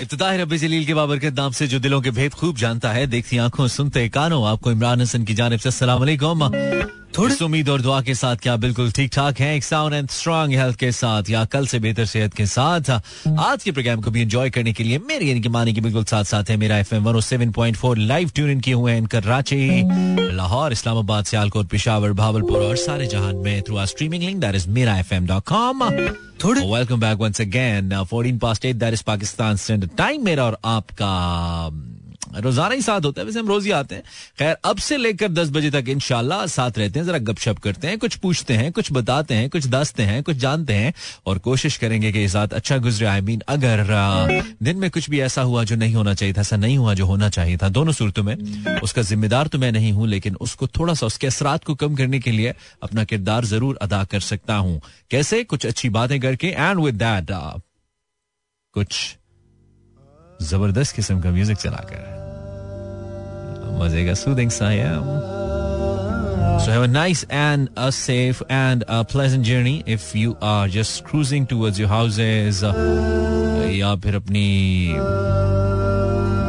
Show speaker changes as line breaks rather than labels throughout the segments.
इब्तदा रबी जलील के बाबर के नाम से जो दिलों के भेद खूब जानता है, देखती आँखों सुनते कानों। आपको इमरान हसन की जानब से अस्सलाम थोड़ी उम्मीद और दुआ के साथ क्या बिल्कुल ठीक ठाक है? एक साउंड एंड स्ट्रॉन्ग हेल्थ के साथ या कल से बेहतर सेहत के साथ। आज के प्रोग्राम को भी एंजॉय करने के लिए मेरे यानी कि मानी के बिल्कुल साथ साथ है मेरा F M one seven point four live tune in किए हुए हैं कराची लाहौर इस्लामाबाद सियालकोट पिशावर भावलपुर और सारे जहान में through our streaming link that is मेरा F M dot com welcome back once again fourteen past eight that is Pakistan standard time मेरा और आपका रोज़ाना ही साथ होता है, वैसे हम रोज ही आते हैं। खैर, अब से लेकर दस बजे तक इनशाला साथ रहते हैं, जरा गपशप करते हैं, कुछ पूछते हैं, कुछ बताते हैं, कुछ दसते हैं, कुछ जानते हैं और कोशिश करेंगे कि साथ अच्छा गुजरे। आई मीन अगर दिन में कुछ भी ऐसा हुआ जो नहीं होना चाहिए था, ऐसा नहीं हुआ जो होना चाहिए था, दोनों सूरतों में, उसका जिम्मेदार तो मैं नहीं हूँ, लेकिन उसको थोड़ा सा, उसके असरात को कम करने के लिए अपना किरदार ज़रूर अदा कर सकता हूँ। कैसे? कुछ अच्छी बातें करके एंड विद दैट कुछ ज़बरदस्त किस्म का म्यूज़िक चलाकर। मज़े soothing So have a nice and a safe and a pleasant journey if you are just cruising towards your houses uh, या फिर अपनी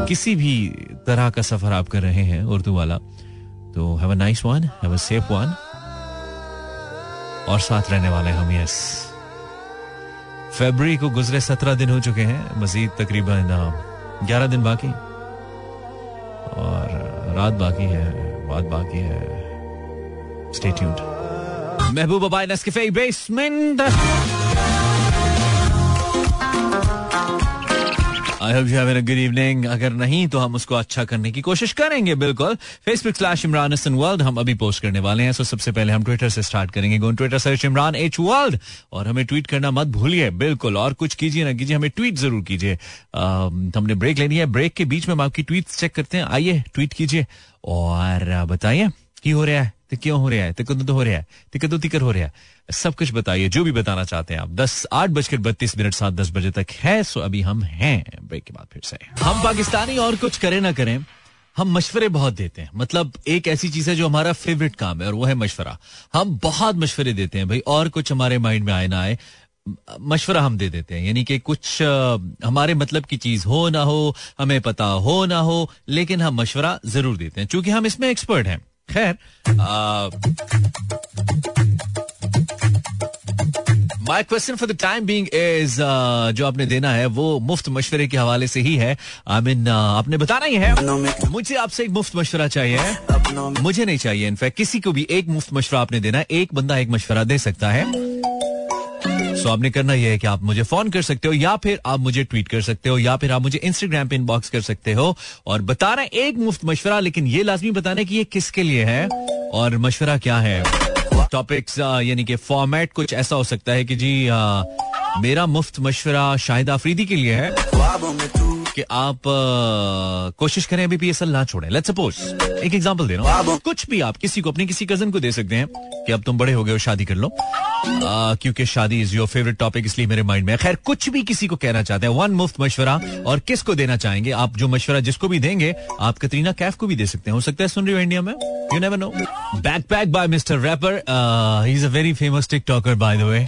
किसी भी तरह का सफ़र आप कर रहे हैं उर्दू वाला तो have a nice one have a safe one और साथ रहने वाले हम यस फेबरी को गुजरे सत्रह दिन हो चुके हैं मजीद तकरीबन ग्यारह दिन बाकी। और रात बाकी है बात बाकी है। स्टेट्यूट महबूबा महबूब अबाई Nescafe basement I hope you have a good evening अगर नहीं तो हम उसको अच्छा करने की कोशिश करेंगे, बिल्कुल। Facebook slash Imran Hasan world हम अभी पोस्ट करने वाले हैं सो सबसे पहले हम ट्विटर से स्टार्ट करेंगे। Go Twitter search Imran H world और हमें ट्वीट करना मत भूलिए, बिल्कुल। और कुछ कीजिए ना कीजिए, हमें ट्वीट ज़रूर कीजिए। हमने ब्रेक लेनी है। ब्रेक के बीच में हम आपकी ट्वीट चेक करते हैं। आइए ट्वीट कीजिए और बताइए, की हो रहा है? तो क्यों हो रहा है? तो तो हो रहा है। तो तो तिकर हो रहा है। सब कुछ बताइए, जो भी बताना चाहते हैं आप। दस, आठ बजकर बत्तीस मिनट, सात, दस बजे तक है, सो अभी हम हैं। ब्रेक के बाद फिर से। हम पाकिस्तानी और कुछ करें ना करें, हम मशवरे बहुत देते हैं। मतलब एक ऐसी चीज़ है जो हमारा फेवरेट काम है, और वो है मशवरा। हम बहुत मशवरे देते हैं, भाई, और कुछ हमारे माइंड में आए ना आए, मशवरा हम दे देते हैं। यानी कि कुछ हमारे मतलब की चीज़ हो ना हो, हमें पता हो ना हो, लेकिन हम मशवरा ज़रूर देते हैं। क्योंकि हम इसमें एक्सपर्ट हैं। खैर my question for the time being is जो आपने देना है वो मुफ़्त मशवरे के हवाले से ही है। आई मीन uh, आपने बताना ही है। मुझे आपसे एक मुफ़्त मशवरा चाहिए। मुझे नहीं चाहिए इनफैक्ट किसी को भी एक मुफ़्त मशवरा आपने देना है। एक बंदा एक मशवरा दे सकता है। सो आपने करना यह है कि आप मुझे फ़ोन कर सकते हो या फिर आप मुझे ट्वीट कर सकते हो या फिर आप मुझे इंस्टाग्राम पे इनबॉक्स कर सकते हो। और बताना एक मुफ़्त मशवरा लेकिन ये लाजमी बताना कि ये किसके लिए है और मशवरा क्या है। टॉपिक्स यानी कि फॉर्मेट कुछ ऐसा हो सकता है कि जी आ, मेरा मुफ़्त मशवरा शाहिद आफरीदी के लिए है। कि आप आ, कोशिश करें अभी पीएसएल ना छोड़ें। लेट्स सपोज़ एक एग्जांपल दे रहा हूँ। कुछ भी आप किसी को अपने किसी कज़न को दे सकते हैं कि अब तुम बड़े हो गए हो शादी कर लो। क्योंकि शादी इज़ योर फेवरेट टॉपिक इसलिए मेरे माइंड में खैर कुछ भी किसी को कहना चाहते हैं वन मुफ़्त मशवरा और किसको देना चाहेंगे आप जो मशवरा जिसको भी देंगे आप कतरीना कैफ को भी दे सकते हैं। हो सकता है सुन रही हो इंडिया में? You never know back pack by mister rapper he is a very famous TikToker by the way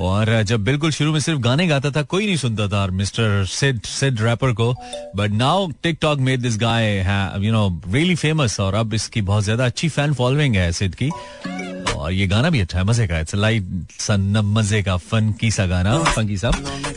और जब बिल्कुल शुरू में सिर्फ़ गाने गाता था, कोई नहीं सुनता था मिस्टर सिड सिड रैपर को। But now TikTok made this guy you know really famous और अब इसकी बहुत ज़्यादा अच्छी फ़ैन फॉलोइंग है सिड की। और ये गाना भी अच्छा है, मज़े का इट्स लाइट सन मज़े का फन की सा गाना फंकी सा।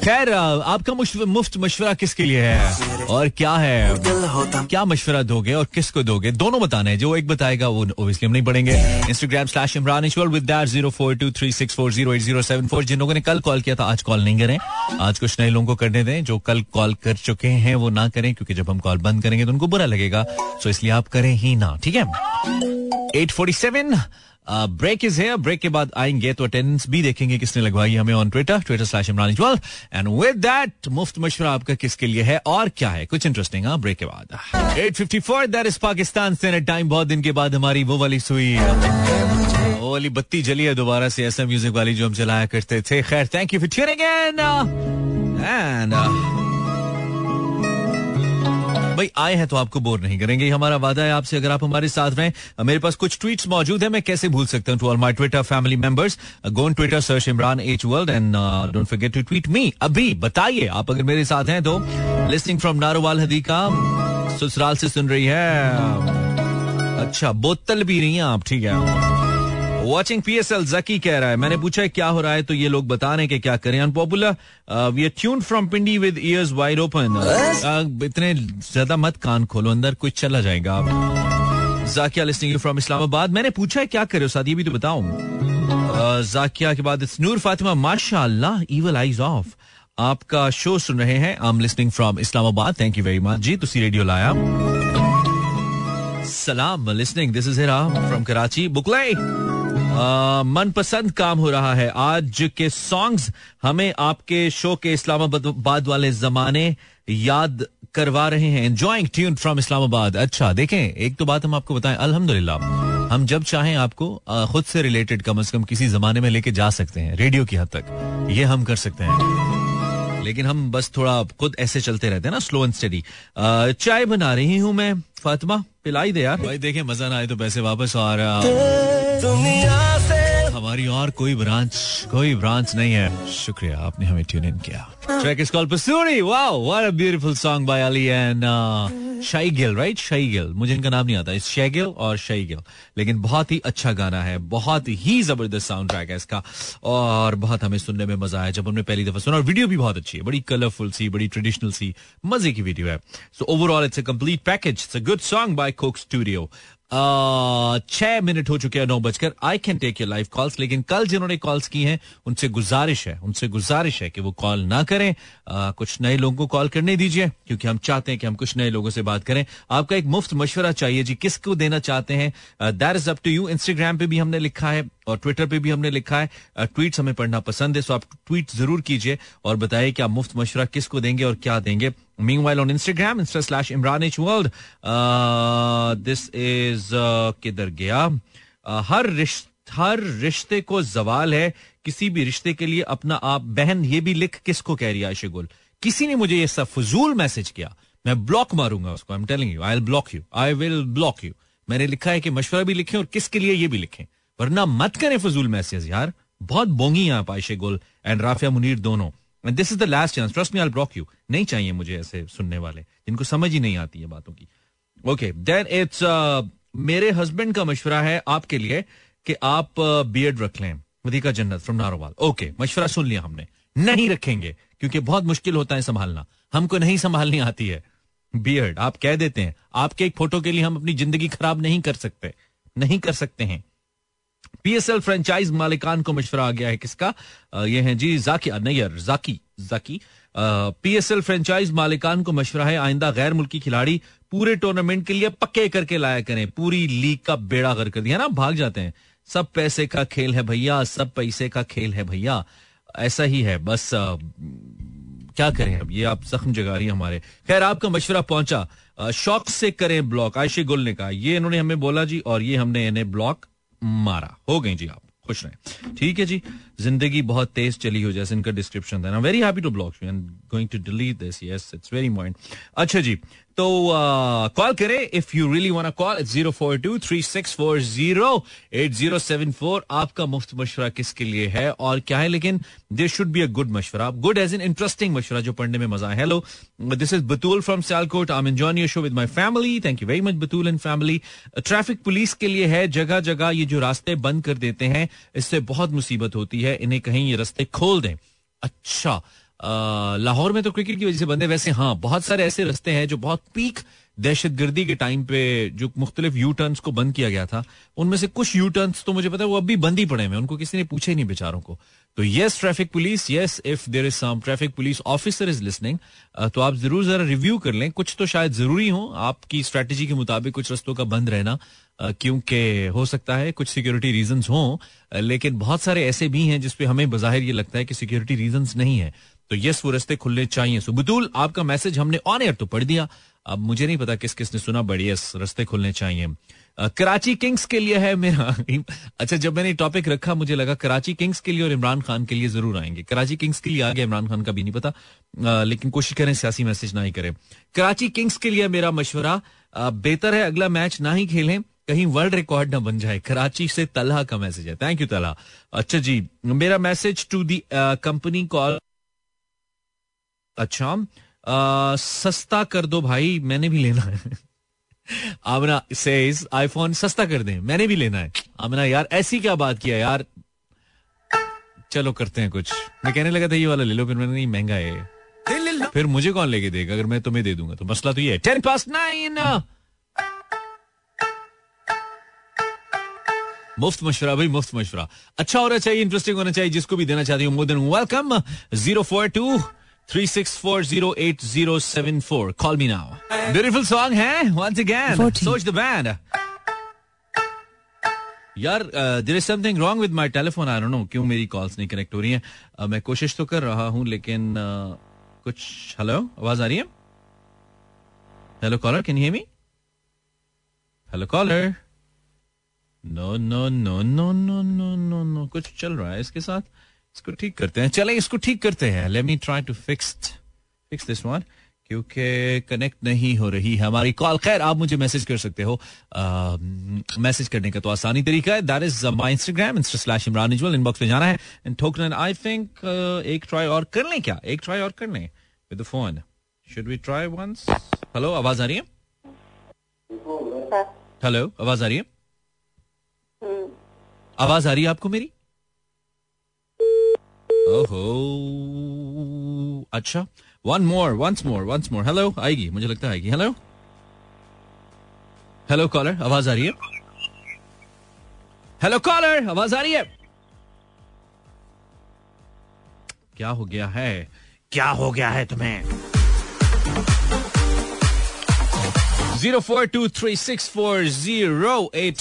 खैर आपका मुफ़्त मशवरा किसके लिए है? और क्या है? क्या मशवरा दोगे और किसको दोगे? दोनों बताना है। जो एक बताएगा, वो ओबियसली हम नहीं पढ़ेंगे। Instagram slash Imran with that zero four two three six four zero eight zero seven four जिन लोगों ने कल कॉल किया था, आज कॉल नहीं करें। आज कुछ नए लोगों को करने दें, जो कल कॉल कर चुके हैं, वो ना करें, क्योंकि जब हम कॉल बंद करेंगे तो उनको बुरा लगेगा। सो इसलिए आप करें ही ना, ठीक है? Eight forty seven break is है ब्रेक के बाद आएँगे तो अटेंडेंस भी देखेंगे किसने लगवाई हमें on Twitter Twitter slash Imran इजवाल and with that मुफ़्त मशवरा आपका किसके लिए है और क्या है? कुछ इंटरेस्टिंग हाँ ब्रेक के बाद. 854 दैट इज़ पाकिस्तान से टाइम बहुत दिन के बाद हमारी वो वाली सुई. वो वाली बत्ती जली है दोबारा से ऐसा म्यूज़िक वाली जो हम चलाया करते थे. खैर thank you for tuning and भाई आए हैं तो आपको बोर नहीं करेंगे। हमारा वादा है आपसे, अगर आप हमारे साथ रहें। मेरे पास कुछ ट्वीट्स मौजूद है, मैं कैसे भूल सकता हूँ? To all my Twitter family members go Twitter search Imran H world and don't forget to tweet me अभी बताइए, आप अगर मेरे साथ हैं तो। लिस्टिंग फ्रॉम नारोवाल हदीका ससुराल से सुन रही है। अच्छा बोतल भी रही हैं आप, ठीक है। वॉचिंग पी एस एल जकी कह रहा है मैंने पूछा क्या हो रहा है? तो ये लोग बता रहे हैं कि क्या करें? Unpopular we are tune from Pindi with ears wide open इतने ज़्यादा मत कान खोलो अंदर कुछ चला जाएगा आप। जाकिया लिस्टिंग फ्रॉम इस्लामाबाद मैंने पूछा है क्या करे? साथ ये भी तो बताऊँ। Uh, जाकिया के बाद नूर फातिमा माशा इवल आईज ऑफ़ आपका शो सुन रहे हैं। I am listening from Islamabad thank you very much जी तुसी रेडियो लाया। सलाम listening this is Hira from Karachi बुकले मनपसंद काम हो रहा है। आज के सॉन्ग्स हमें आपके शो के इस्लामाबाद वाले जमाने याद करवा रहे हैं। Enjoying tune from Islamabad. अच्छा देखें, एक तो बात हम आपको बताएँ, अल्हम्दुलिल्लाह। हम जब चाहें आपको खुद से रिलेटेड कम से कम किसी जमाने में लेके जा सकते हैं रेडियो की हद तक। ये हम कर सकते हैं। लेकिन हम बस थोड़ा खुद ऐसे चलते रहते हैं ना स्लो एंड स्टडी चाय बना रही हूँ मैं, फातिमा। पिलाई दे यार। भाई देखे मज़ा ना आए तो पैसे वापस और दुनिया से हमारी और कोई ब्रांच कोई ब्रांच नहीं है। शुक्रिया आपने हमें ट्यून इन किया। Track is called Pasoori wow what a beautiful song by Ali and Shae Gill right शाई गिल मुझे इनका नाम नहीं आता। इस शेगिल और शाई गिल लेकिन बहुत ही अच्छा गाना है। बहुत ही ज़बरदस्त साउंड ट्रैक है इसका। और बहुत हमें सुनने में मज़ा आया जब हमने पहली दफ़ा सुना। और वीडियो भी बहुत अच्छी है। बड़ी कलरफुल सी बड़ी ट्रेडिशनल सी मज़े की वीडियो है। So overall it's a complete package it's a good song by Coke Studio छह मिनट हो चुके हैं नौ बजकर। I can take your live calls लेकिन कल जिन्होंने कॉल्स की हैं उनसे गुजारिश है उनसे गुजारिश है कि वो कॉल ना करें। आ, कुछ नए लोगों को कॉल करने दीजिए क्योंकि हम चाहते हैं कि हम कुछ नए लोगों से बात करें। आपका एक मुफ़्त मशवरा चाहिए जी किसको देना चाहते हैं? That is up to you Instagram पे भी हमने लिखा है। और ट्विटर पे भी हमने लिखा है ट्वीट हमें पढ़ना पसंद है सो आप ट्वीट ज़रूर कीजिए और बताइए कि आप मुफ़्त मशवरा किसको देंगे और क्या देंगे। Meanwhile, while on Instagram insta slash Imran. Uh, this is uh, किधर गया? uh, हर रिश्ते हर रिश्ते को जवाल है किसी भी रिश्ते के लिए अपना आप बहन ये भी लिख किसको कह रही है आयशे गुल किसी ने मुझे ये सब फजूल मैसेज किया मैं ब्लॉक मारूँगा उसको I am telling you I will block you I will block you मैंने लिखा है कि मशवरा भी लिखें और किसके लिए ये भी लिखें। वरना मत करें फजूल मैसेज यार। बहुत बोंगी हैं आप आयशे गुल एंड राफिया मुनीर दोनों। This is the last chance trust me I block you नहीं चाहिए मुझे ऐसे सुनने वाले जिनको समझ ही नहीं आती है बातों की। ओके देन इट्स मेरे हस्बैंड का मशवरा है आपके लिए कि आप बियर्ड uh, रख लें। वधिका जन्नत फ्रॉम नारोवाल। ओके मशवरा सुन लिया हमने। नहीं रखेंगे क्योंकि बहुत मुश्किल होता है संभालना। हमको नहीं संभालनी आती है। बियर्ड आप कह देते हैं आपके एक फ़ोटो के लिए हम अपनी ज़िंदगी खराब नहीं कर सकते। नहीं कर सकते हैं। पीएसएल फ्रेंचाइज मालिकान को मशवरा आ गया है किसका? ये है जी जाकी नैयर जाकी जाकी। पीएसएल फ्रेंचाइज मालिकान को मशवरा है आइंदा गैर मुल्की खिलाड़ी पूरे टूर्नामेंट के लिए पक्के करके लाया करें। पूरी लीग का बेड़ा कर दिया ना भाग जाते हैं। सब पैसे का खेल है भैया सब पैसे का खेल है भैया। ऐसा ही है बस आ, क्या करें अब? ये आप जख्म जगा रही हमारे। खैर आपका मशवरा पहुँचा। शौक से करें ब्लॉक आयशे गुल ने कहा। ये इन्होंने हमें बोला जी और ये हमने इन्हें ब्लॉक मारा। हो गई जी आप, खुश रहें। ठीक है जी, ज़िंदगी बहुत तेज चली हो जैसे इनका डिस्क्रिप्शन था very happy to block you and going to delete this yes it's very moment अच्छा जी तो कॉल uh, करें if you really want call zero four two three six four zero eight zero seven four आपका मुफ़्त मशवरा किसके लिए है और क्या है? लेकिन this should be a good मशवरा. गुड एज एन इंटरेस्टिंग मशवरा जो पढ़ने में मज़ा है। Hello this is Batool from Sialkot I am enjoying your show with my family thank you very much Batool and family traffic police के लिए है. जगह जगह ये जो रास्ते बंद कर देते हैं इससे बहुत मुसीबत होती है। इन्हें कहीं ये रास्ते खोल दें। अच्छा लाहौर में तो क्रिकेट की वजह से बंद है वैसे हाँ बहुत सारे ऐसे रस्ते हैं जो बहुत पीक दहशत गर्दी के टाइम पे जो मुख्तलिफ़ यू टर्न्स को बंद किया गया था, उनमें से कुछ यू टर्न्स तो मुझे पता है वो अभी बंद ही पड़े हुए उनको किसी ने पूछा ही नहीं बेचारों को। तो yes traffic police yes if there is some traffic police officer is listening तो आप ज़रूर जरा रिव्यू कर लें। कुछ तो शायद ज़रूरी हो, आपकी स्ट्रेटेजी के मुताबिक कुछ रस्तों का बंद रहना क्योंकि हो सकता है कुछ सिक्योरिटी रीजंस हों, लेकिन बहुत सारे ऐसे भी हैं जिसपे हमें बाहिर ये लगता है कि सिक्योरिटी रीजंस नहीं है। तो यस वो रस्ते खुलने चाहिए। सो बुतूल आपका मैसेज हमने ऑन एयर तो पढ़ दिया। अब मुझे नहीं पता किस किस ने सुना बड़ी यस रस्ते खुलने चाहिए। कराची किंग्स के लिए है मेरा अच्छा जब मैंने टॉपिक रखा, मुझे लगा कराची किंग्स के लिए और इमरान खान के लिए ज़रूर आएँगे। कराची किंग्स के लिए आ गया, इमरान खान का भी नहीं पता। लेकिन कोशिश करें सियासी मैसेज ना ही करें। कराची किंग्स के लिए मेरा मशवरा बेहतर है अगला मैच ना ही खेलें, कहीं वर्ल्ड रिकॉर्ड ना बन जाए। कराची से तलहा का मैसेज है। Thank you Talha. अच्छा जी, मेरा message to the company call अच्छा आ, सस्ता कर दो भाई मैंने भी लेना है। आमना सेज आईफोन सस्ता कर दें मैंने भी लेना है। आमना यार ऐसी क्या बात किया यार? चलो करते हैं कुछ। मैं कहने लगा था ये वाला ले लो फिर मैंने नहीं महँगा है फिर मुझे कौन लेके देगा? अगर मैं तुम्हें दे दूँगा तो मसला तो ये है। टेन पास नाइन मुफ़्त मशवरा भाई मुफ़्त मशवरा। अच्छा होना चाहिए इंटरेस्टिंग होना चाहिए जिसको भी देना चाहती हूँ more than. Welcome zero four two three six four zero eight zero seven four call me now beautiful song है once again Soch the band यार there is something wrong with my telephone I know क्यों मेरी calls नहीं connect हो रही हैं uh, मैं कोशिश तो कर रहा हूँ लेकिन uh, कुछ हेलो आवाज़ आ रही है hello caller can hear me hello caller no no no no no no no no कुछ चल रहा है इसके साथ इसको ठीक करते हैं। चले इसको ठीक करते हैं। Let me try to fix fix this one क्योंकि कनेक्ट नहीं हो रही है हमारी कॉल खैर आप मुझे मैसेज कर सकते हो। मैसेज करने का तो आसानी तरीका है। That is my Instagram insta slash Imran equal inbox में जाना है। एंड ठोकन आई थिंक एक ट्राई और कर लें क्या? एक ट्राई और कर लें with phone should we try once hello आवाज़ आ रही है? हेलो आवाज़ आ रही है? हम्म। आवाज़ आ रही है आपको मेरी? ओहो। अच्छा one more once more once more hello आएगी, मुझे लगता है आएगी। हेलो हेलो कॉलर आवाज़ आ रही है? हेलो कॉलर आवाज़ आ रही है? क्या हो गया है? क्या हो गया है तुम्हें? Zero four two three six four zero eight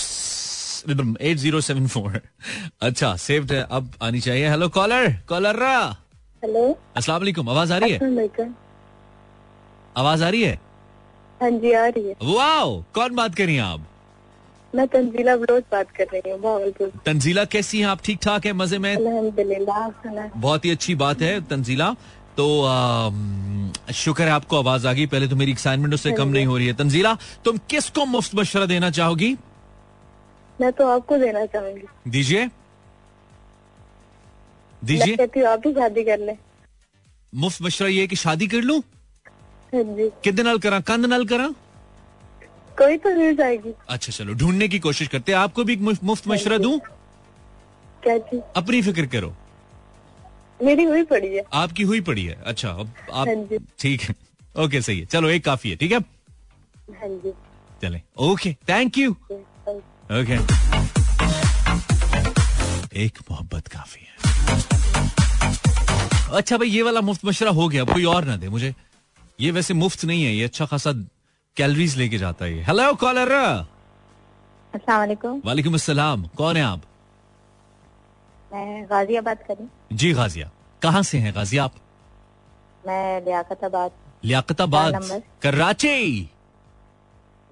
eight zero seven four अच्छा सेव्ड है अब आनी चाहिए। हेलो कॉलर कॉलर रा।
हेलो
अस्सलाम वालेकुम आवाज़ आ रही है? आवाज़ आ रही है?
हाँ जी आ रही है।
वाओ कौन बात कर रही हैं आप?
मैं तंजीला बलोच बात कर रही हूँ भावलपुर
तंजीला कैसी हैं आप? ठीक ठाक है? मज़े में? बहुत ही अच्छी बात है तंजीला। तो शुक्र है आपको आवाज़ आ गई। पहले तो मेरी एक्साइटमेंट उससे कम हाँ नहीं हो रही है। तंजीला तुम किसको मुफ़्त मशवरा देना चाहोगी?
मैं तो आपको देना चाहूँगी।
दीजिए। दीजिए।
कहती हूँ आप ही शादी कर ले।
मुफ़्त मशवरा ये कि शादी कर लूँ?
हाँ
कितने नाल करा? कंद नाल करा?
कोई तो मिल जाएगी।
अच्छा चलो ढूँढने की कोशिश करते हैं। आपको भी मुफ़्त मशरा दूँ?
क्या चीज़
अपनी फ़िक्र करो।
मेरी हुई पड़ी है।
आपकी हुई पड़ी है। अच्छा अब आप हाँ ठीक है। ओके सही है। चलो एक काफ़ी है ठीक है?
हाँ जी।
चले। ओके थैंक यू ओके एक मोहब्बत काफ़ी है। अच्छा भाई ये वाला मुफ़्त मशरा हो गया कोई और ना दे मुझे। ये वैसे मुफ़्त नहीं है ये अच्छा खासा कैलोरीज लेके जाता है हेलो कॉलर वालेकुम अस्सलाम। कौन है आप?
मैं गाजियाबाद करी
जी गाजिया। कहाँ से हैं गाजिया आप?
मैं लियाकताबाद
लियाकताबाद कराची।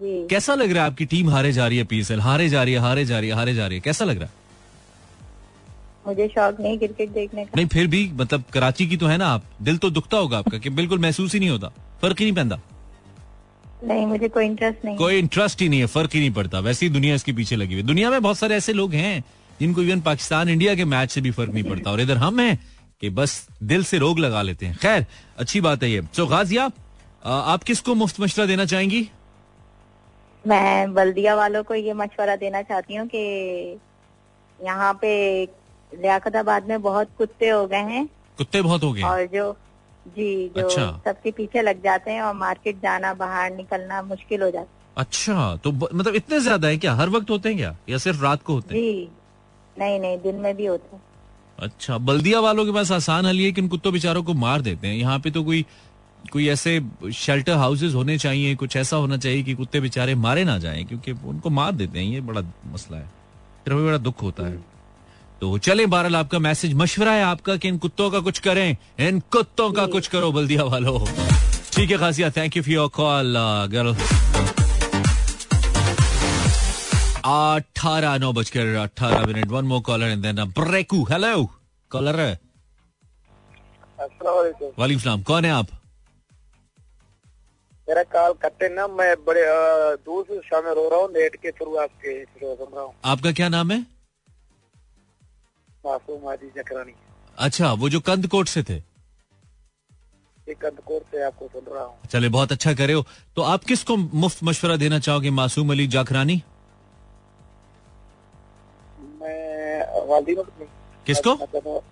कैसा लग रहा है आपकी टीम हारे जा रही है पीएसएल हारे जा रही है हारे जा रही है हारे जा रही है। कैसा लग रहा है?
मुझे शौक नहीं क्रिकेट देखने का।
नहीं फिर भी मतलब कराची की तो है ना आप? दिल तो दुखता होगा आपका कि बिल्कुल महसूस ही नहीं होता। फ़र्क ही नहीं पैदा।
नहीं मुझे कोई इंटरेस्ट नहीं।
कोई इंटरेस्ट ही नहीं है फ़र्क ही नहीं पड़ता। वैसे ही दुनिया इसके पीछे लगी हुई दुनिया में बहुत सारे ऐसे लोग हैं जिनको इवन पाकिस्तान इंडिया के मैच से भी फ़र्क नहीं पड़ता। और इधर हम हैं कि बस दिल से रोग लगा लेते हैं। खैर अच्छी बात है ये। सो गाजिया आप किसको मुफ़्त मशवरा देना चाहेंगी?
मैं बल्दिया वालों को ये मशवरा देना चाहती हूँ कि यहाँ पे लियाकताबाद में बहुत कुत्ते हो गए हैं।
कुत्ते बहुत हो गए
और जो जी जो अच्छा। सबके पीछे लग जाते हैं और मार्केट जाना बाहर निकलना मुश्किल हो जाता
है। अच्छा तो ब, मतलब इतने ज़्यादा है क्या? हर वक्त होते हैं क्या? या सिर्फ़ रात को होते
हैं? जी। नहीं नहीं दिन में भी होते हैं।
अच्छा बल्दिया वालों के पास आसान हल ये कि इन कुत्तों बेचारों को मार देते हैं। यहाँ पे तो कोई कोई ऐसे शेल्टर हाउसेज होने चाहिए कुछ ऐसा होना चाहिए कि कुत्ते बेचारे मारे ना जाएँ क्योंकि उनको मार देते हैं ये बड़ा मसला है। फिर हमें बड़ा दुख होता है। तो चले बहरहाल आपका मैसेज मशवरा है आपका कि इन कुत्तों का कुछ करें इन कुत्तों का कुछ करो बल्दिया वालों। ठीक है Khasia thank you for your call girl अठारह नौ बजकर अठारह minute. One more caller and then break hello caller है वालेकुम सलाम। कौन है आप?
मेरा कॉल कट्टे ना मैं बड़े दूर से शामिल हो रहा हूँ नेट के थ्रू आपके सुन रहा हूँ।
आपका क्या नाम है?
मासूम जकरानी।
अच्छा वो जो कंदकोट से थे।
कंदकोट से आपको सुन रहा हूँ।
चले बहुत अच्छा करे हो। तो आप किसको मुफ़्त मशवरा देना चाहोगे मासूम अली जाखरानी
मैं वालदीन
किसको?
मतलब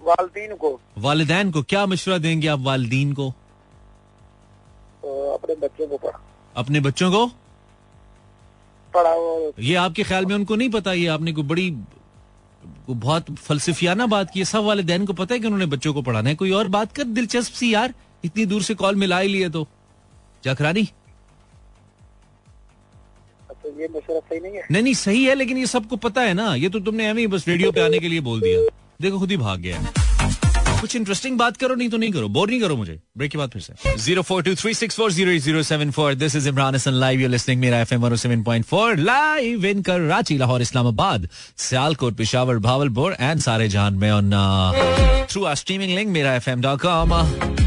वालदीन को।
वालदेन को। क्या मशवरा देंगे आप वालदीन को?
अपने बच्चों को पढ़ा।
अपने बच्चों को?
पढ़ाओ
ये आपके ख्याल में उनको नहीं पता? ये आपने कोई बड़ी बहुत फलसफियाना बात की सब वाले दैन को पता है कि उन्होंने बच्चों को पढ़ाना है? कोई और बात कर? दिलचस्प सी यार। इतनी दूर से कॉल मिला ही लिए तो। जाखरानी?
तो ये सही नहीं है?
नहीं नहीं सही है लेकिन ये सबको पता है ना। ये तो तुमने बस रेडियो पे आने के लिए बोल दिया। देखो खुद ही भाग गया। कुछ इंटरेस्टिंग बात करो, नहीं तो नहीं करो। बोर नहीं करो मुझे। ब्रेक के बाद फिर से। Zero four two three six four zero zero seven four this is Imran Hasan live you listening मेरा F M seven point four live in Karachi Lahore Islamabad Sialkot Peshawar Bahawalpur and सारे जान में on through our streaming link मेरा F M dot com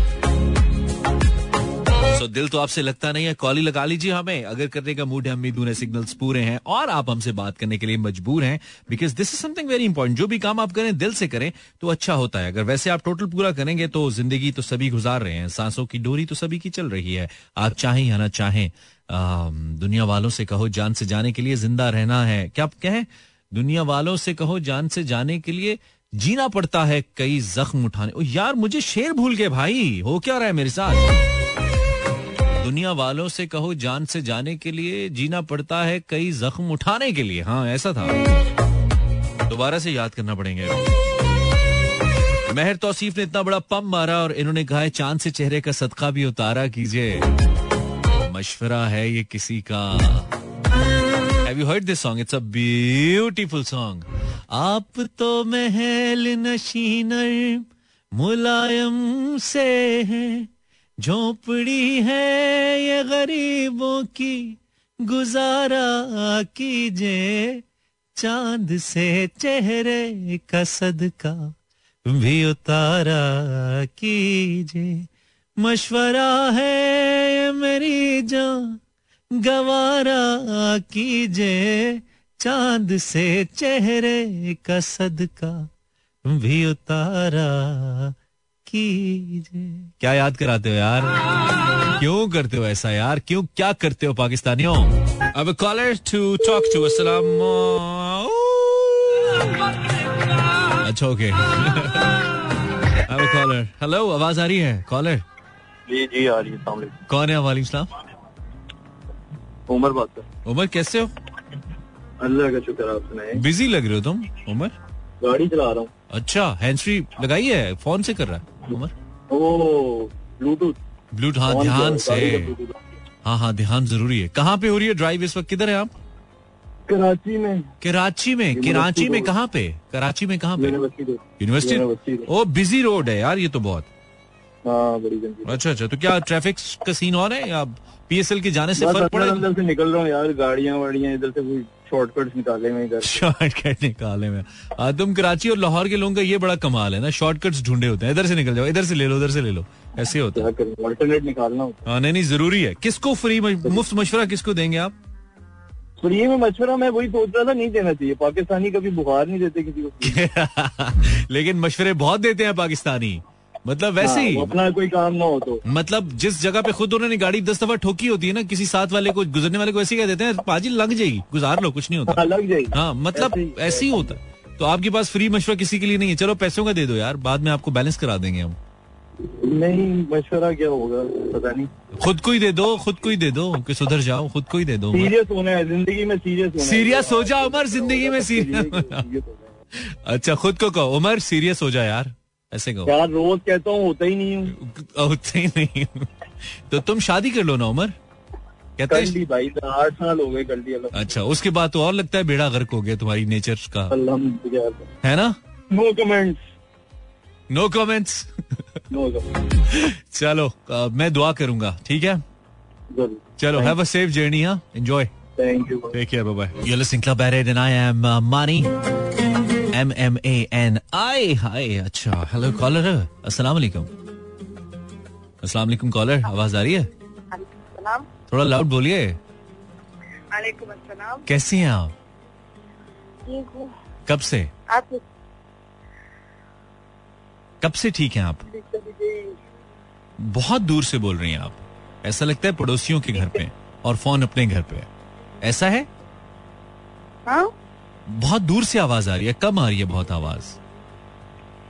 तो दिल तो आपसे लगता नहीं है, कॉल ही लगा लीजिए हमें। अगर करने का मूड है उम्मीद सिग्नल्स पूरे हैं, और आप हमसे बात करने के लिए मजबूर हैं because this is something very important जो भी काम आप करें, दिल से करें तो अच्छा होता है। अगर वैसे आप टोटल पूरा करेंगे तो ज़िंदगी तो सभी गुजार रहे हैं। सांसों की डोरी तो सभी की चल रही है। आप चाहें या ना चाहें दुनिया वालों से कहो जान से जाने के लिए ज़िंदा रहना है। क्या आप कहें? दुनिया वालों से कहो जान से जाने के लिए जीना पड़ता है कई जख्म उठाने। ओ यार, मुझे शेर भूल गए भाई। हो क्या रहा है मेरे साथ? दुनिया वालों से कहो जान से जाने के लिए जीना पड़ता है कई जख्म उठाने के लिए। हाँ ऐसा था। दोबारा से याद करना पड़ेंगे। मेहर तौसीफ ने इतना बड़ा पम मारा और इन्होंने कहा है, चाँद से चेहरे का सदका भी उतारा कीजिए। मशवरा है ये किसी का। Have you heard this song? It's a beautiful song. आप तो महल नशीनर, मुलायम से हैं। झोपड़ी है ये गरीबों की, गुजारा कीजिए। चाँद से चेहरे कसद का भी उतारा कीजिए। मशवरा है मेरी जान, गवारा कीजिए। चाँद से चेहरे कसद का भी उतारा कीजिए। क्या याद कराते हो यार? क्यों करते हो ऐसा यार? क्यों क्या करते हो पाकिस्तानियों? अब caller to talk to Aslam अच्छा ओके अब कॉलर हेलो आवाज़ आ रही है? कॉलर
जी जी आ रही है
कौन है वालेकुम सलाम
उमर बात कर।
उमर कैसे हो?
अल्लाह का शुक्र आप सुनाए
बिज़ी लग रहे हो तुम उमर?
गाड़ी चला रहा हूँ।
अच्छा हैंड फ्री लगाई है? फ़ोन से कर रहा है? उमर?
ओ ब्लूटूथ।
ब्लूटूथ हाँ ध्यान से। हाँ। हाँ ध्यान ज़रूरी है। कहाँ पे हो रही है ड्राइव इस वक्त? किधर है आप?
कराची में।
कराची में? कराची में कहाँ पे? कराची में कहाँ पे? यूनिवर्सिटी ओ बिज़ी रोड है यार ये तो बहुत।
हाँ बड़ी
अच्छा अच्छा तो क्या ट्रैफ़िक का सीन और है? या पीएसएल के जाने से फ़र्क पड़ा?
से निकल रहा हूँ यार गाड़ियाँ वाड़ियाँ इधर से कोई शॉर्टकट निकाले में
शॉर्टकट निकाले में तुम कराची और लाहौर के लोगों का ये बड़ा कमाल है ना शॉर्टकट्स ढूंढे होते हैं। इधर से निकल जाओ इधर से ले लो उधर से ले लो। ऐसे होता है।
ऑल्टरनेट निकालना होता
हाँ। नहीं नहीं ज़रूरी है। किसको फ्री मुफ़्त मशवरा किसको देंगे आप?
फ्री में मशवरा मैं वही सोच रहा था नहीं देना चाहिए। पाकिस्तानी कभी बुखार नहीं देते किसी
को लेकिन मशवरे बहुत देते हैं पाकिस्तानी। मतलब वैसे ही
हाँ, अपना कोई काम ना हो तो।
मतलब जिस जगह पे खुद उन्होंने गाड़ी दस दफ़ा ठोकी होती है ना किसी साथ वाले को गुजरने वाले को ऐसे कह देते हैं पाजी लग जाएगी गुजार लो कुछ नहीं होता।
हाँ, लग जाएगी।
हाँ मतलब ऐसे ही होता तो आपके पास फ्री मशवरा किसी के लिए नहीं है। चलो पैसों का दे दो यार बाद में आपको बैलेंस करा देंगे हम।
नहीं मशवरा क्या होगा पता नहीं।
खुद को ही दे दो खुद को ही दे दो कि सुधर जाओ खुद को ही दे दो।
सीरियस होना है ज़िंदगी में सीरियस होना
सीरियस हो जाओ उमर ज़िंदगी में सीरियस अच्छा खुद को कहो उमर सीरियस हो जाए यार। ऐसे कहो।
यार रोज कहता हूँ होता ही नहीं
हूँ। होता ही नहीं तो तुम शादी कर लो ना उमर? कहते
ली भाई आठ साल हो गए कर ली
अच्छा उसके बाद तो और लगता है बेड़ा गर्क हो गया तुम्हारी नेचर का। है ना?
नो कमेंट्स
नो कमेंट्स चलो मैं दुआ करूँगा ठीक है? चलो हैव अ सेफ़ जर्नी हाँ? Enjoy
thank you
Take care, bye bye. You're listening Club Ahead and I am uh, M M A N I. Hi. अच्छा हेलो कॉलर अस्सलाम वालेकुम अस्सलाम वालेकुम कॉलर आवाज़ आ रही है थोड़ा लाउड बोलिए कैसी हैं। आप कब से
आप?
कब से ठीक हैं आप बहुत दूर से बोल रही हैं आप ऐसा लगता है पड़ोसियों के घर पे और फ़ोन अपने घर पे ऐसा है
हाँ
बहुत दूर से आवाज़ आ रही है। कम आ रही है बहुत आवाज़?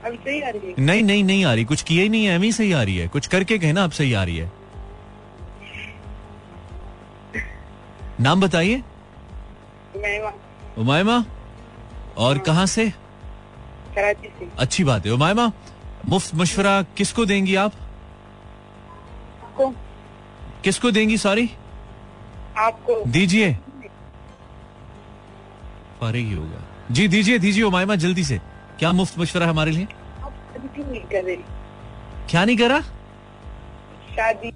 अभी सही आ रही है।
नहीं नहीं नहीं आ रही। कुछ किया ही नहीं है एम सही आ रही है। कुछ करके कहना अब सही आ रही है। नाम बताइए। उमायमा और कहाँ से?
कराची से।
अच्छी बात है। उमायमा मुफ़्त मशवरा किसको देंगी आप? किसको देंगी सॉरी?
आपको।
दीजिए। अरे ही होगा। जी दीजिए दीजिए उमायमा जल्दी से। क्या मुफ़्त मशवरा हमारे लिए?
नहीं
क्या नहीं करा?
शादी।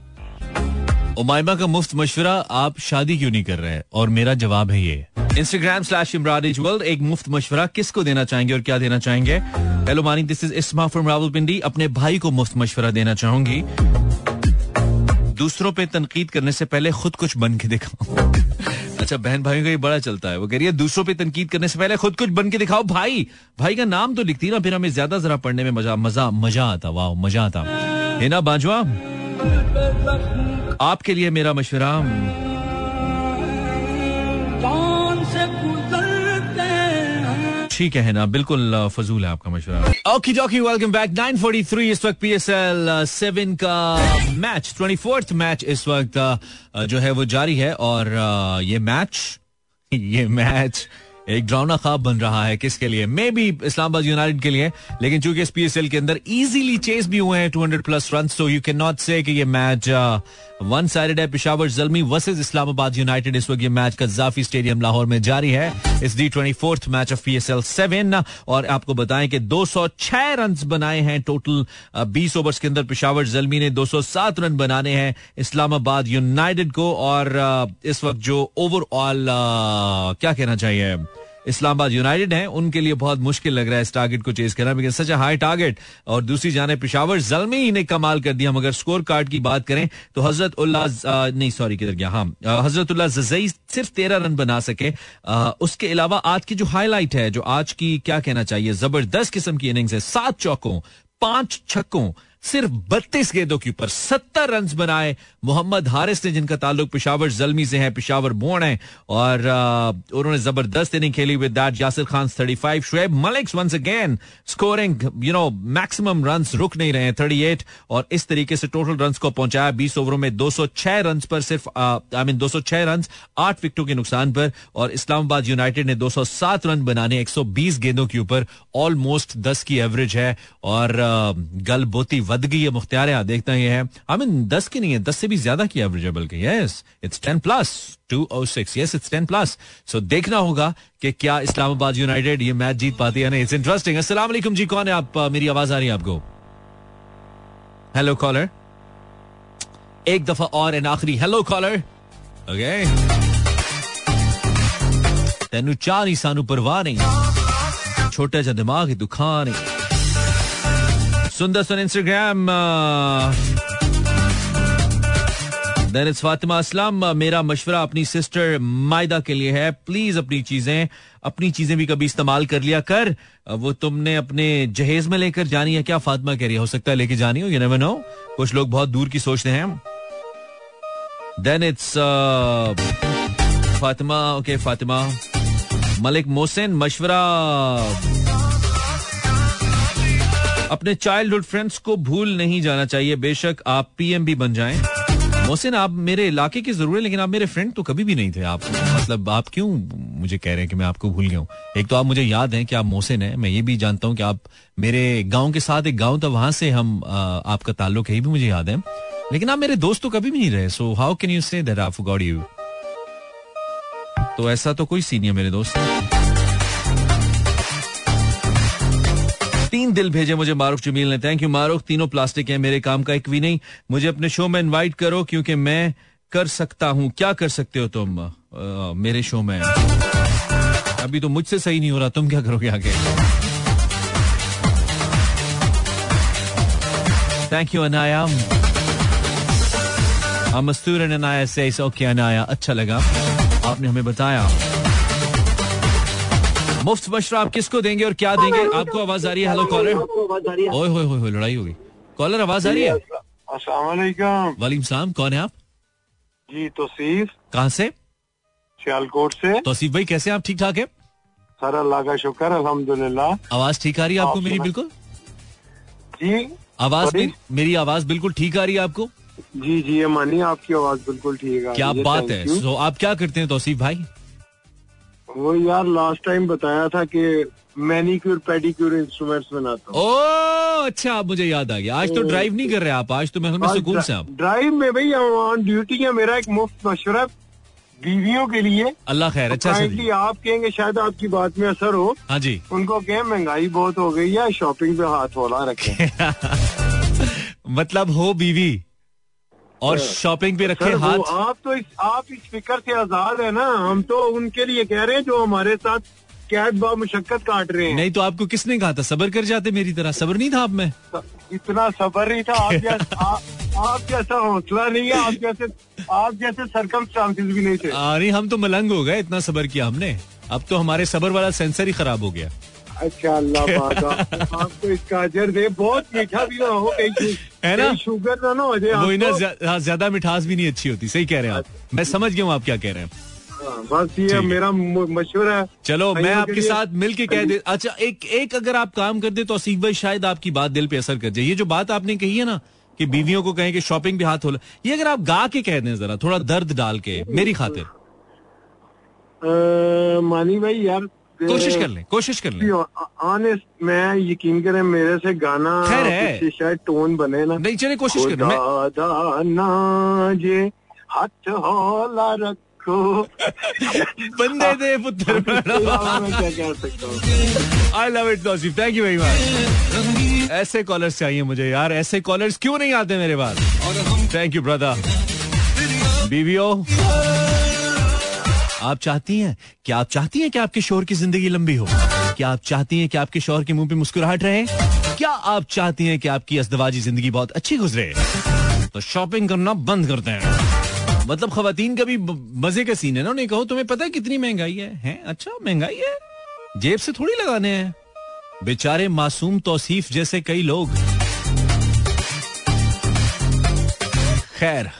उमायमा का मुफ़्त मशवरा आप शादी क्यों नहीं कर रहे हैं? और मेरा जवाब है ये। इंस्टाग्राम स्लैश इमरान वर्ल्ड एक मुफ़्त मशवरा किसको देना चाहेंगे और क्या देना चाहेंगे? हेलो मानी this is Isma from Rawalpindi अपने भाई को मुफ़्त मशवरा देना चाहूँगी। दूसरों पे तनकीद करने से पहले खुद कुछ बन के दिखाओ अच्छा बहन भाई का ये बड़ा चलता है। वो कह रही है, दूसरों पे तनकीद करने से पहले खुद कुछ बन के दिखाओ। भाई भाई का नाम तो लिखती ना, फिर हमें ज़्यादा जरा पढ़ने में मज़ा मज़ा मज़ा आता। वाह मज़ा आता। है ना बाजवा आपके लिए मेरा मशवरा। ठीक है ना? बिल्कुल फजूल है आपका मशवरा। ओके डॉकी वेलकम बैक 943 इस वक्त पीएसएल 7 का मैच 24th मैच इस वक्त जो है वो जारी है और ये मैच ये मैच एक ड्राउना खाब बन रहा है किसके लिए? मे बी इस्लामाबाद यूनाइटेड के लिए, लेकिन चूँकि इस पीएसएल के अंदर इजीली चेस भी हुए हैं 200 प्लस रन तो यू कैन नॉट से कि ये मैच वन साइडेड है। पिशावर जलमी वर्सेस इस्लामाबाद यूनाइटेड इस वक्त ये मैच कजाफी स्टेडियम लाहौर में जारी है। इस the twenty fourth match of PSL seven और आपको बताएँ कि 206 रन बनाए हैं टोटल 20 ओवर्स के अंदर पिशावर जलमी ने 207 रन बनाने हैं इस्लामाबाद यूनाइटेड को, और इस वक्त जो ओवरऑल क्या कहना चाहिए? इस्लामाबाद यूनाइटेड है उनके लिए बहुत मुश्किल लग रहा है इस टारगेट को चेज करना बिकॉज़ सच हाई टारगेट और दूसरी जाने पिशावर जलमी ने कमाल कर दिया मगर स्कोर कार्ड की बात करें तो हज़रत नहीं सॉरी किधर गया? हाँ हज़रत जजई सिर्फ़ तेरह रन बना सके अ, उसके अलावा आज की जो हाईलाइट है जो आज की क्या कहना चाहिए ज़बरदस्त किस्म की इनिंग्स है सात चौकों पाँच छक्कों सिर्फ़ बत्तीस गेंदों के ऊपर सत्तर रन बनाए। मोहम्मद हारिस ने, जिनका ताल्लुक पिशावर जलमी से है, पिशावर बोर्न है, और उन्होंने ज़बरदस्त इनिंग खेली with that Yasir Khan 35 Shoaib Malik once again scoring you know maximum runs रुक नहीं रहे थर्टी एट और इस तरीके से टोटल रन को पहुँचाया। 20 ओवरों में दो सौ छह रन पर सिर्फ़ आई मीन दो सौ छह रन आठ विकेटों के नुकसान पर, और इस्लामाबाद यूनाइटेड ने 207 रन बनाने 120 गेंदों के ऊपर ऑलमोस्ट 10 की एवरेज है, और गलबोती वध है, मुख्तियार देखता ही है। आई मीन दस की नहीं है, दस से भी ज़्यादा की एवरेज है बल्कि yes it's ten plus two O six yes it's ten plus so देखना होगा कि क्या इस्लामाबाद यूनाइटेड ये मैच जीत पाती है इट्स इंटरेस्टिंग अस्सलाम जी, कौन है आप मेरी आवाज़ आ रही है आपको? हेलो कॉलर एक दफ़ा और एन आखिरी। हेलो कॉलर ओके तेनू चाह नहीं सानू परवाह नहीं। छोटा सा दिमाग है तू खा नहीं सुंदर सुन Instagram then it's Fatima Aslam मेरा मशवरा अपनी सिस्टर मायदा के लिए है. प्लीज़ अपनी चीज़ें अपनी चीज़ें भी कभी इस्तेमाल कर लिया कर. वो तुमने अपने जहेज में लेकर जानी है. क्या फातिमा कह रही है? हो सकता है लेके जानी हो यू नेवर नो कुछ लोग बहुत दूर की सोचते हैं. Then it's Fatima okay Fatima Malik Mohsin मशवरा अपने चाइल्डहुड फ्रेंड्स को भूल नहीं जाना चाहिए। बेशक आप पीएम भी बन जाएँ। मोहसिन आप मेरे इलाके के ज़रूर है लेकिन आप मेरे फ्रेंड तो कभी भी नहीं थे। आप मतलब आप क्यों मुझे कह रहे हैं कि मैं आपको भूल गया हूँ? एक तो आप मुझे याद है कि आप मोहसिन हैं। मैं ये भी जानता हूँ कि आप मेरे गाँव के साथ एक गाँव था वहाँ से हम आ, आपका ताल्लुक है भी मुझे याद है। लेकिन आप मेरे दोस्त तो कभी भी नहीं रहे। So how can you say that I forgot you तो ऐसा तो कोई सीन है मेरे दोस्त। तीन दिल भेजे मुझे मारूफ जमील ने। थैंक यू मारूफ तीनों प्लास्टिक हैं मेरे काम का एक भी नहीं। मुझे अपने शो में इनवाइट करो क्योंकि मैं कर सकता हूँ। क्या कर सकते हो तुम? आ, मेरे शो में। अभी तो मुझसे सही नहीं हो रहा। तुम क्या करोगे आगे? Thank you Anaya. I'm a student and I Anaya. अच्छा लगा। आपने हमें बताया। मुफ़्त मशरा आप किसको देंगे और क्या देंगे? आपको आवाज़ आ रही है? हेलो कॉलर ओए होए होए लड़ाई होगी कॉलर आवाज़ आ रही है?
अस्सलाम
वालेकुम। सलाम। कौन है आप?
जी तोसीफ।
कहाँ से?
सियालकोट से।
तौसीफ भाई कैसे आप? ठीक ठाक है?
सर अल्लाह का शुक्र अल्हम्दुलिल्लाह।
आवाज़ ठीक आ रही है आपको मेरी? बिल्कुल।
जी।
आवाज़ मेरी, मेरी आवाज़ बिल्कुल ठीक आ रही है आपको?
जी जी ये मानिए आपकी आवाज़ बिल्कुल ठीक है
क्या बात है। सो आप क्या करते हैं तोसीफ भाई?
वो यार लास्ट टाइम बताया था कि मैनिक्योर पेडिक्योर इंस्ट्रूमेंट्स बनाता हूँ।
ओ अच्छा आप मुझे याद आ गया। आज तो ड्राइव नहीं कर रहे आप आज तो मैं में
आज
सुकून से आप।
ड्राइव में भाई ऑन ड्यूटी है मेरा एक मुफ़्त मशवरा बीवियों के लिए।
अल्लाह खैर अच्छा से
आप कहेंगे शायद आपकी बात में असर हो।
हाँ जी।
उनको कहें महँगाई बहुत हो गई है शॉपिंग पे हाथ होला रखें।
मतलब हो बीवी। और शॉपिंग पे रखे
सर
हाथ।
आप तो इस आप इस फ़िक्र से आज़ाद है ना। हम तो उनके लिए कह रहे हैं जो हमारे साथ कैद बा मुशक्कत काट रहे हैं।
नहीं तो आपको किसने कहा था? सबर कर जाते मेरी तरह। सबर नहीं था आप में?
इतना सबर नहीं था। आप जैसा आप, आप जैसा हौसला नहीं है आप जैसे आप जैसे सरकम चांसेस भी नहीं थे।
अरे हम तो मलंग हो गए इतना सबर किया हमने। अब तो हमारे सबर वाला सेंसर ही खराब हो गया।
अच्छा अल्लाह आपको इसका अजर दे। बहुत मीठा भी ना हो
है ना?
शुगर ना ना हो जाए
वो ना ज़्यादा मिठास भी नहीं अच्छी होती सही कह रहे हैं आप। मैं समझ गया हूँ आप क्या कह रहे हैं।
हाँ, बस ये मेरा मशवरा है।
चलो मैं आपके साथ मिलके कह दे अच्छा एक एक अगर आप काम कर दे तो असीफ भाई शायद आपकी बात दिल पे असर कर जाए। ये जो बात आपने कही है ना कि बीवियों को कहें कि शॉपिंग भी हाथ हो ये अगर आप गा के कह दें जरा थोड़ा दर्द डाल के मेरी खातिर।
मानी भाई यार
कोशिश कर लें कोशिश कर लें।
ऑनेस्ट मैं यकीन करें मेरे से गाना
खैर है।
शायद टोन बने ना।
नहीं चले कोशिश कर मैं
हाथ हौला रखो।
बंदे दे पुत्र
हूँ?
I love it Tauseef thank you very much ऐसे कॉलर्स चाहिए मुझे यार। ऐसे कॉलर्स क्यों नहीं आते मेरे पास? थैंक यू ब्रदर बीवियो आप चाहती हैं, क्या आप चाहती हैं कि आपके शोर की ज़िंदगी लंबी हो? क्या आप चाहती हैं कि आपके शोर के मुँह पे मुस्कुराहट रहे? क्या आप चाहती हैं कि आपकी अजदवाजी ज़िंदगी बहुत अच्छी गुजरे? तो शॉपिंग करना बंद करते हैं। मतलब खातन का भी मज़े का सीन है ना, उन्हें कहो, तुम्हें पता है कितनी महँगाई है? हैं? अच्छा महँगाई है। जेब से थोड़ी लगाने हैं। बेचारे मासूम तौसीफ जैसे कई लोग। खैर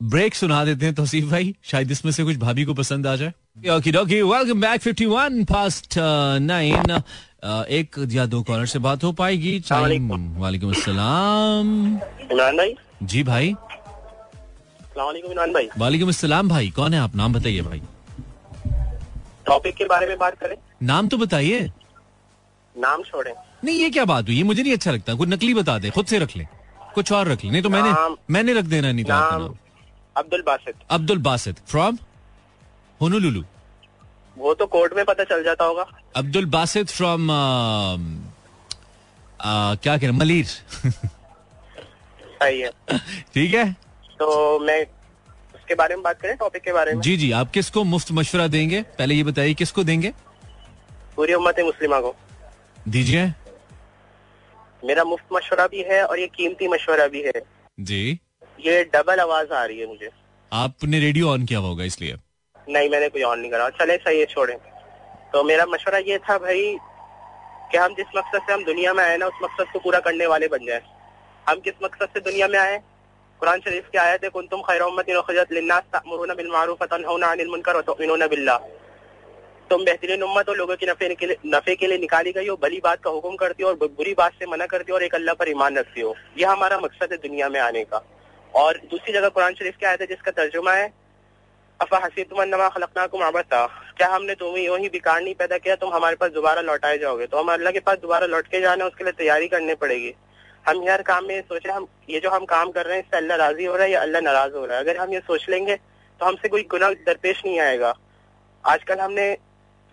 ब्रेक सुना देते हैं तौसीफ भाई। शायद इसमें से कुछ भाभी को पसंद आ जाए। वेलकम बैक 51 पास्ट नाइन एक या दो कॉलर से बात हो पाएगी। वालेकुम। अस्सलाम।
भाई।
जी भाई।
भाई।
वालेकुम अस्सलाम भाई कौन है आप? नाम बताइए भाई।
टॉपिक के बारे में बात करें।
नाम तो बताइए।
नाम छोड़े।
नहीं ये क्या बात हुई? ये मुझे नहीं अच्छा लगता। कोई नकली बता दे खुद से रख ले। कुछ और रख ले। नहीं तो मैंने मैंने रख देना नहीं था
नाम। अब्दुल बासित।
अब्दुल बासित फ्रॉम होनोलुलु
वो तो कोर्ट में पता चल जाता होगा।
अब्दुल बासित फ्रॉम क्या कह रहे मलिर।
सही है।
ठीक है?
तो मैं उसके बारे में बात करें टॉपिक के बारे में?
जी जी आप किसको मुफ़्त मशवरा देंगे? पहले ये बताइए किसको देंगे?
पूरी उम्मत मुस्लिमा को।
दीजिए।
मेरा मुफ़्त मशवरा भी है और ये कीमती मशवरा भी है।
जी।
ये डबल आवाज़ आ रही है मुझे।
आपने रेडियो ऑन किया होगा इसलिए।
नहीं मैंने कोई ऑन नहीं करा। चले सही है छोड़ें। तो मेरा मशवरा ये था भाई कि हम जिस मकसद से हम दुनिया में आए ना उस मकसद को पूरा करने वाले बन जाए। हम किस मकसद से दुनिया में आए? कुरान शरीफ की आयत है कुन तुम खैर लिन्नास तअमुरुना बिल मारूफ व तनहौना अनिल मुनकर व तुमिनूना बिल्लाह। तुम बेहतरीन उम्मत हो लोगों की नफे के लिए नफे के लिए निकाली गई हो भली बात का हुक्म करती हो और बुरी बात से मना करती हो और एक अल्लाह पर ईमान रखती हो। यह हमारा मकसद है दुनिया में आने का। और दूसरी जगह कुरान शरीफ की आयत है जिसका तर्जुमा है, अफा हसीब नमा खलकनाकुम अबता क्या हमने तुम्हें यूँ ही बेकार नहीं पैदा किया? तुम हमारे पास दोबारा लौटाए जाओगे। तो हम अल्लाह के पास दोबारा लौट के जाना, उसके लिए तैयारी करनी पड़ेगी। हम हर काम में सोचे हम, ये जो हम काम कर रहे हैं, इससे अल्लाह राज़ी हो रहा है या अल्लाह नाराज़ हो रहा है? अगर हम ये सोच लेंगे तो हमसे कोई गुना दरपेश नहीं आएगा। आजकल हमने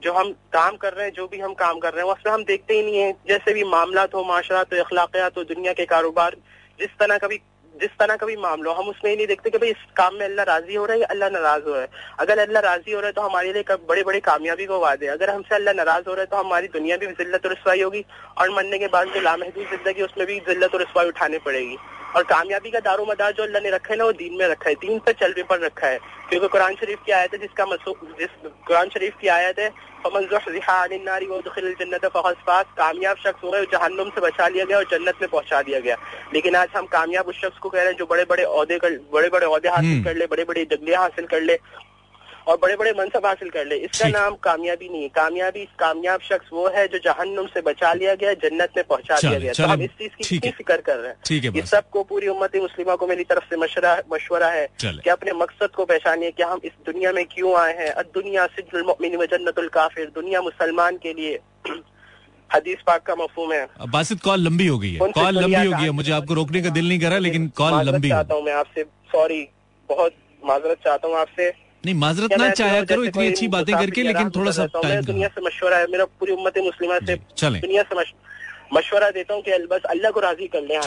जो हम काम कर रहे हैं, जो भी हम काम कर रहे हैं, उसमें हम देखते ही नहीं है। जैसे भी मामला हो माशरा हो अखलाकियात हो, दुनिया के कारोबार, जिस तरह का भी जिस तरह का भी मामला हो, हम उसमें ही नहीं देखते कि भाई इस काम में अल्लाह राज़ी हो रहा है या अल्लाह नाराज़ हो रहा है। अगर अल्लाह राज़ी हो रहा है तो हमारे लिए बड़े बड़े कामयाबी को वादे अगर हमसे अल्लाह नाराज़ हो रहा है तो हमारी दुनिया भी जिल्लत रसवाई होगी और मरने के बाद जो लामहदूद ज़िंदगी, उसमें भी जिल्लत रसवाई उठानी पड़ेगी। और कामयाबी का दारो मदार जो अल्लाह ने रखा है ना वो दीन में रखा है दीन पर चलवे पर रखा है क्योंकि कुरान शरीफ की आयत है जिसका जिस कुरान शरीफ की आयत है जन्नत फ़ास कामयाब शख्स हो गए जहन्नुम से बचा लिया गया और जन्नत में पहुँचा दिया गया लेकिन आज हम कामयाब उस शख्स को कह रहे हैं जो बड़े बड़े अहदे कर बड़े बड़े अहदे हासिल। कर ले बड़े बड़े जगलियाँ हासिल कर ले और बड़े बड़े मनसब हासिल कर ले। इसका नाम कामयाबी नहीं है। कामयाबी कामयाब शख्स वो है जो जहन्नुम से बचा लिया गया जन्नत में पहुँचा दिया गया तो हम इस चीज़ की कितनी फ़िक्र कर रहे हैं। ये सबको पूरी उम्मत मुस्लिमा को मेरी तरफ़ से मशवरा है कि अपने मकसद को पहचानिए कि हम इस दुनिया में क्यों आए हैं। दुनिया सिद्दुल जन्नतुल काफिर। दुनिया मुसलमान के लिए हदीस पाक का मफहूम है।
बासित कॉल लंबी हो गई है। कॉल लंबी हो गई है। मुझे आपको रोकने का दिल नहीं करा लेकिन कॉल लंबी
चाहता हूँ मैं आपसे। सॉरी बहुत माजरत चाहता हूँ आपसे।
नहीं माजरत ना चाहे करो इतनी अच्छी बातें करके लेकिन थोड़ा सा टाइम
दुनिया से मशवरा है मेरा पूरी उम्मत मुस्लिमा से दुनिया से मशवरा देता हूँ कि बस अल्लाह को राज़ी कर लें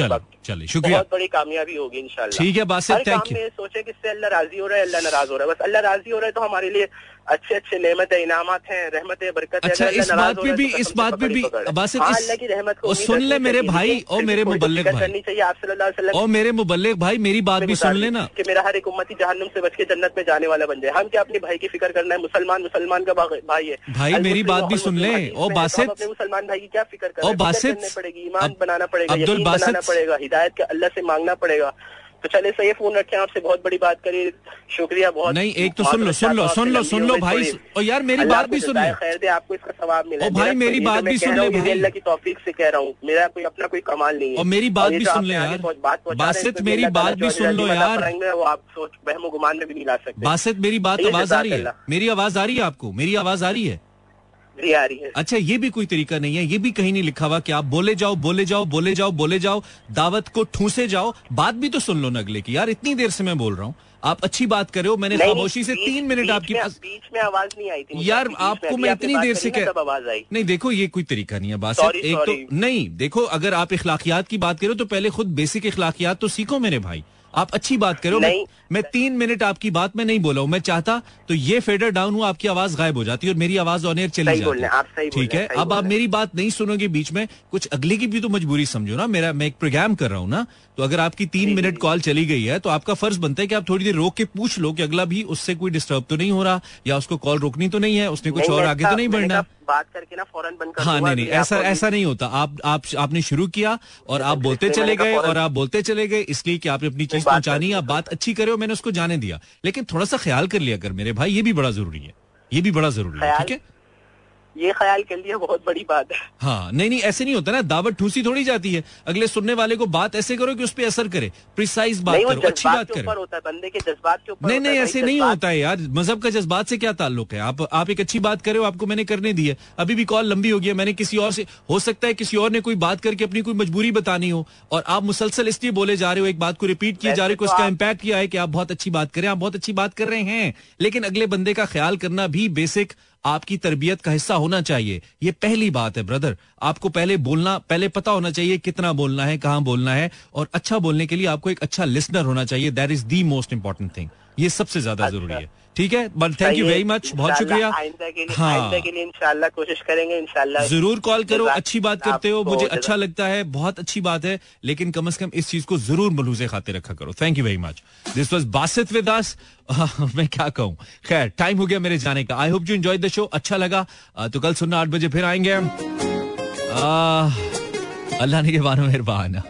चले शुक्रिया।
बहुत बड़ी कामयाबी होगी इंशाल्लाह।
ठीक है बात थैंक
यू सोचे कि इससे अल्लाह राज़ी हो रहा है अल्लाह नाराज़ हो रहा है। बस अल्लाह राज़ी हो रहा है तो हमारे लिए अच्छे अच्छे नेमत इनामत हैं रहमत बरकत
अच्छा इस बात पे भी तो इस बात पे भी बासित अल्लाह की रहमत को सुन ले मेरे भाई और मेरे मुबल्लिक करनी चाहिए आप और मेरे मुबल्लिक भाई मेरी बात भी सुन लेना।
कि मेरा हर एक उम्मती जहन्नुम से बच के जन्नत में जाने वाला बन जाए हम क्या अपने भाई की फ़िक्र करना है? मुसलमान मुसलमान का भाई है।
भाई मेरी बात भी सुन ले। और बासित
अपने मुसलमान भाई की क्या फ़िक्र करना पड़ेगी ईमान बनाना पड़ेगा अब्दुल बनाना पड़ेगा हिदायत के अल्लाह से मांगना पड़ेगा। तो चले सही फ़ोन रखे आपसे बहुत बड़ी बात करी शुक्रिया बहुत।
नहीं एक तो सुन लो सुन लो सुन लो सुन लो भाई और यार मेरी बात भी सुन लो
खैर दे आपको इसका सवाब मिला।
भाई मेरी बात भी सुन ले
भाई। अल्लाह की तौफीक से कह रहा हूँ। मेरा कोई अपना कोई कमाल नहीं है।
और मेरी बात भी सुन ले यार। बासित मेरी बात भी सुन लो यार।
वो आप सोच बहमो गुमान में भी नहीं ला सकते।
बासित मेरी बात आवाज़ आ रही है। मेरी आवाज़ आ रही है आपको? मेरी आवाज़ आ रही है?
भी आ रही है।
अच्छा ये भी कोई तरीका नहीं है ये भी कहीं नहीं लिखा हुआ कि आप बोले जाओ बोले जाओ बोले जाओ बोले जाओ दावत को ठूसे जाओ बात भी तो सुन लो न अगले की। यार इतनी देर से मैं बोल रहा हूँ आप अच्छी बात कर रहे हो मैंने खामोशी से तीन मिनट आपकी
बीच में आवाज़ नहीं आई थी
यार आपको मैं इतनी देर से कह
आवाज़ आई।
नहीं देखो ये कोई तरीका नहीं है बात एक तो नहीं देखो अगर आप इखलाकियात की बात करो तो पहले खुद बेसिक इखलाकियात तो सीखो मेरे भाई। आप अच्छी बात करो मैं, मैं तीन मिनट आपकी बात में नहीं बोला हूँ। मैं चाहता तो ये फेडर डाउन हुआ आपकी आवाज़ गायब हो जाती है और मेरी आवाज़ ऑन एयर चली जाती है। ठीक है? अब आप मेरी बात नहीं सुनोगे बीच में। कुछ अगले की भी तो मजबूरी समझो ना। मेरा मैं एक प्रोग्राम कर रहा हूँ ना तो अगर आपकी तीन मिनट कॉल चली गई है तो आपका फ़र्ज़ बनता है कि आप थोड़ी देर रोक के पूछ लो कि अगला भी उससे कोई डिस्टर्ब तो नहीं हो रहा या उसको कॉल रोकनी तो नहीं है उसने कुछ और आगे तो नहीं बढ़ना।
बात करके ना फ़ौरन बंद कर
हाँ नहीं नहीं ऐसा ऐसा नहीं होता। आप आप आपने शुरू किया और आप बोलते चले गए और आप बोलते चले गए इसलिए कि आपने अपनी चीज़ पहुंचानी आप बात अच्छी करे हो मैंने उसको जाने दिया। लेकिन थोड़ा सा ख्याल कर लिया कर मेरे भाई ये भी बड़ा ज़रूरी है। ये भी बड़ा ज़रूरी है ठीक है?
ये ख्याल कर लिया बहुत बड़ी बात है।
हाँ नहीं नहीं ऐसे नहीं होता ना दावत ठूसी थोड़ी जाती है। अगले सुनने वाले को बात ऐसे करो कि उस पर असर करे प्रिसाइज बात करो अच्छी बात करो।
होता है बंदे के जज्बात के ऊपर
नहीं नहीं ऐसे नहीं होता है यार मज़हब का जज्बात से क्या ताल्लुक है? आप आप एक अच्छी बात करे आपको मैंने करने दी है। अभी भी कॉल लंबी हो गई मैंने किसी और से हो सकता है किसी और ने कोई बात करके अपनी कोई मजबूरी बतानी हो और आप मुसलसल इसलिए बोले जा रहे हो एक बात को रिपीट किए जा रहे हो उसका इम्पैक्ट किया है कि आप बहुत अच्छी बात करें आप बहुत अच्छी बात कर रहे हैं। लेकिन अगले बंदे का ख्याल करना भी बेसिक आपकी तरबियत का हिस्सा होना चाहिए। ये पहली बात है ब्रदर आपको पहले बोलना पहले पता होना चाहिए कितना बोलना है कहाँ बोलना है और अच्छा बोलने के लिए आपको एक अच्छा लिसनर होना चाहिए। That is the most important thing ये सबसे ज़्यादा अच्छा। ज़रूरी है। ठीक है? But thank you very much बहुत शुक्रिया।
हाँ। इंशाल्लाह कोशिश करेंगे इंशाल्लाह
ज़रूर कॉल करो। अच्छी बात करते हो। मुझे अच्छा लगता है। बहुत अच्छी बात है। लेकिन कम से कम इस चीज़ को ज़रूर मलूजे खाते रखा करो। Thank you very much this was Basit विदास मैं क्या कहूँ? खैर टाइम हो गया मेरे जाने का। I hope you enjoy the show अच्छा लगा। तो कल सुनना आठ बजे फिर आएँगे अल्लाह ने के बारे मेहरबान।